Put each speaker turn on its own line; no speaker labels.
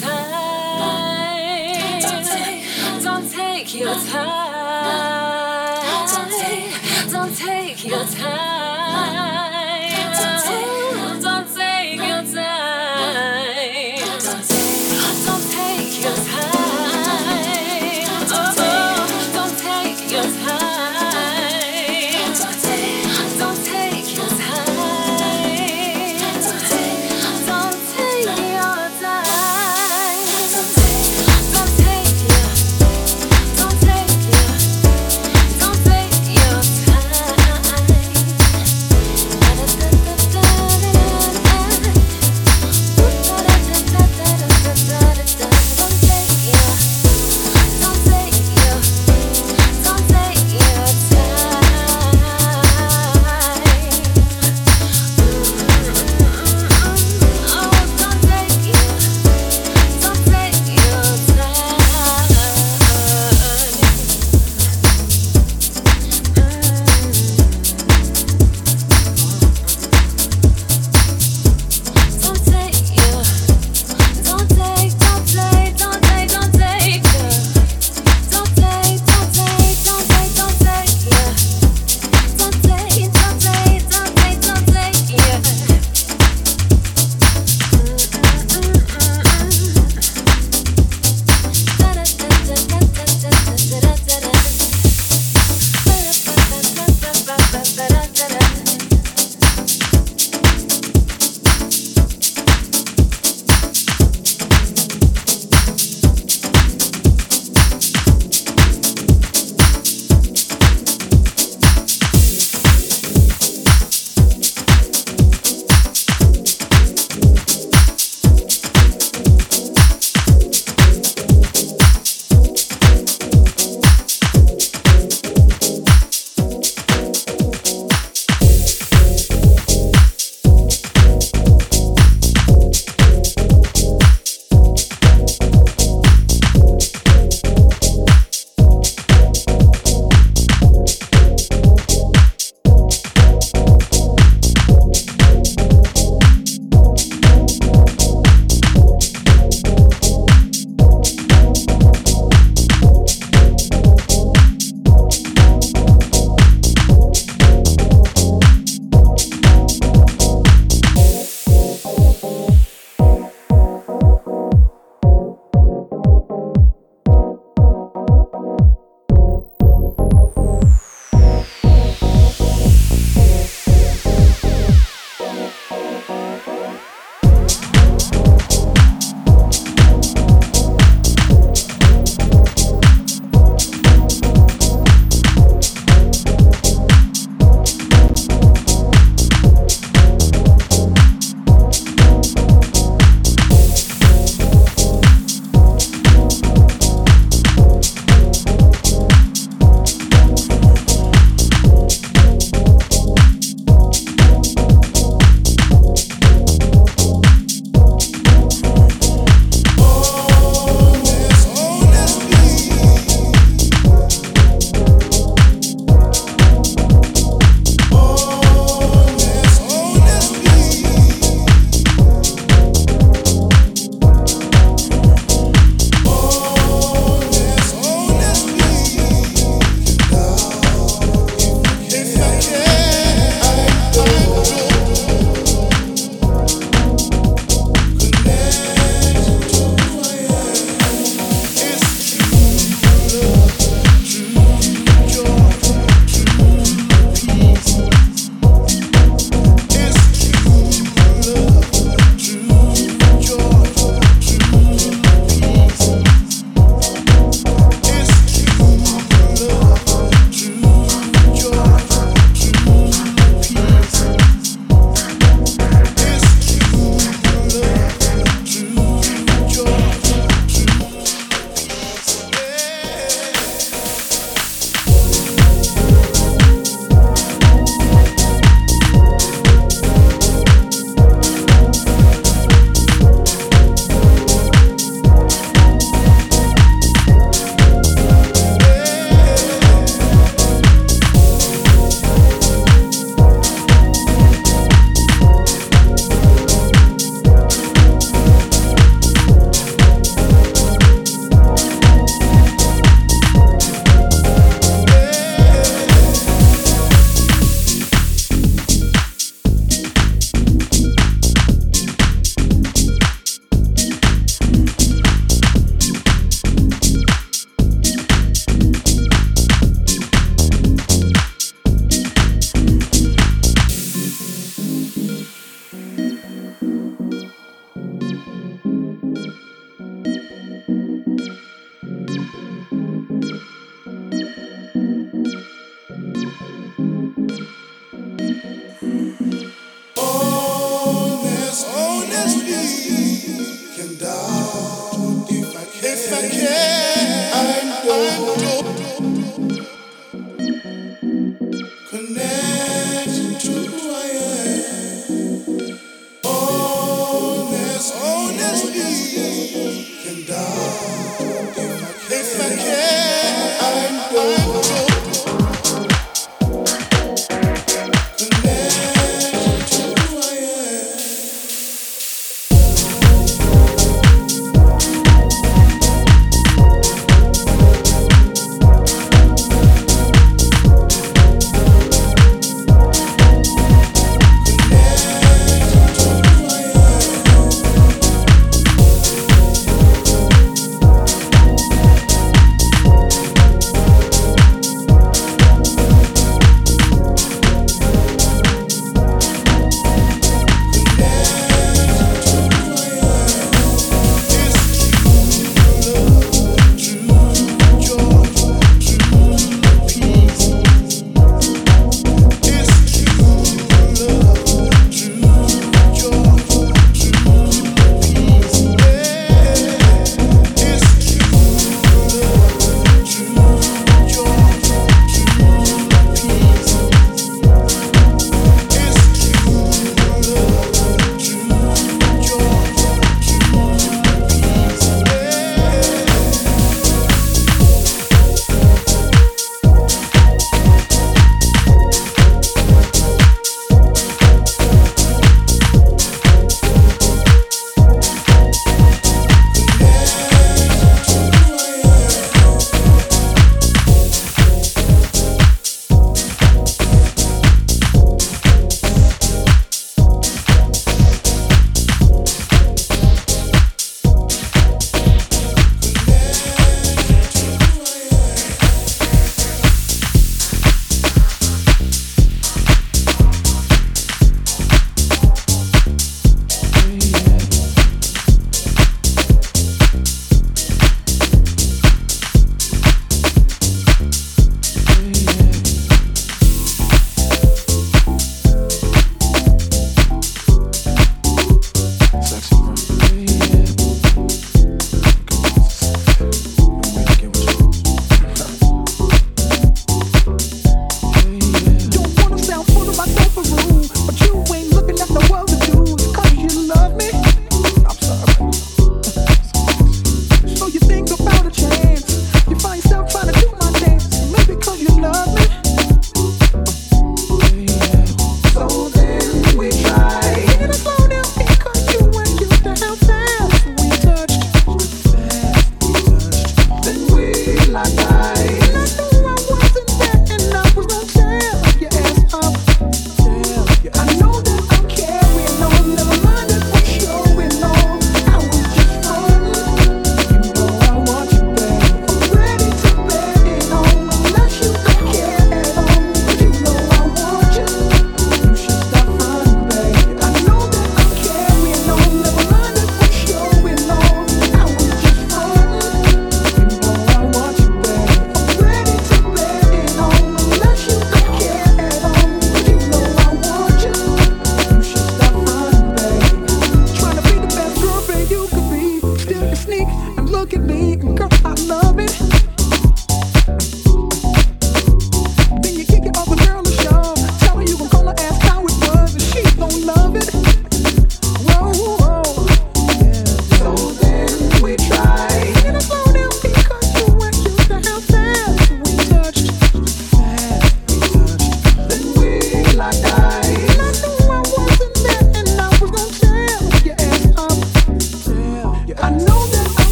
Don't take, don't take your time. Don't take, don't take your time.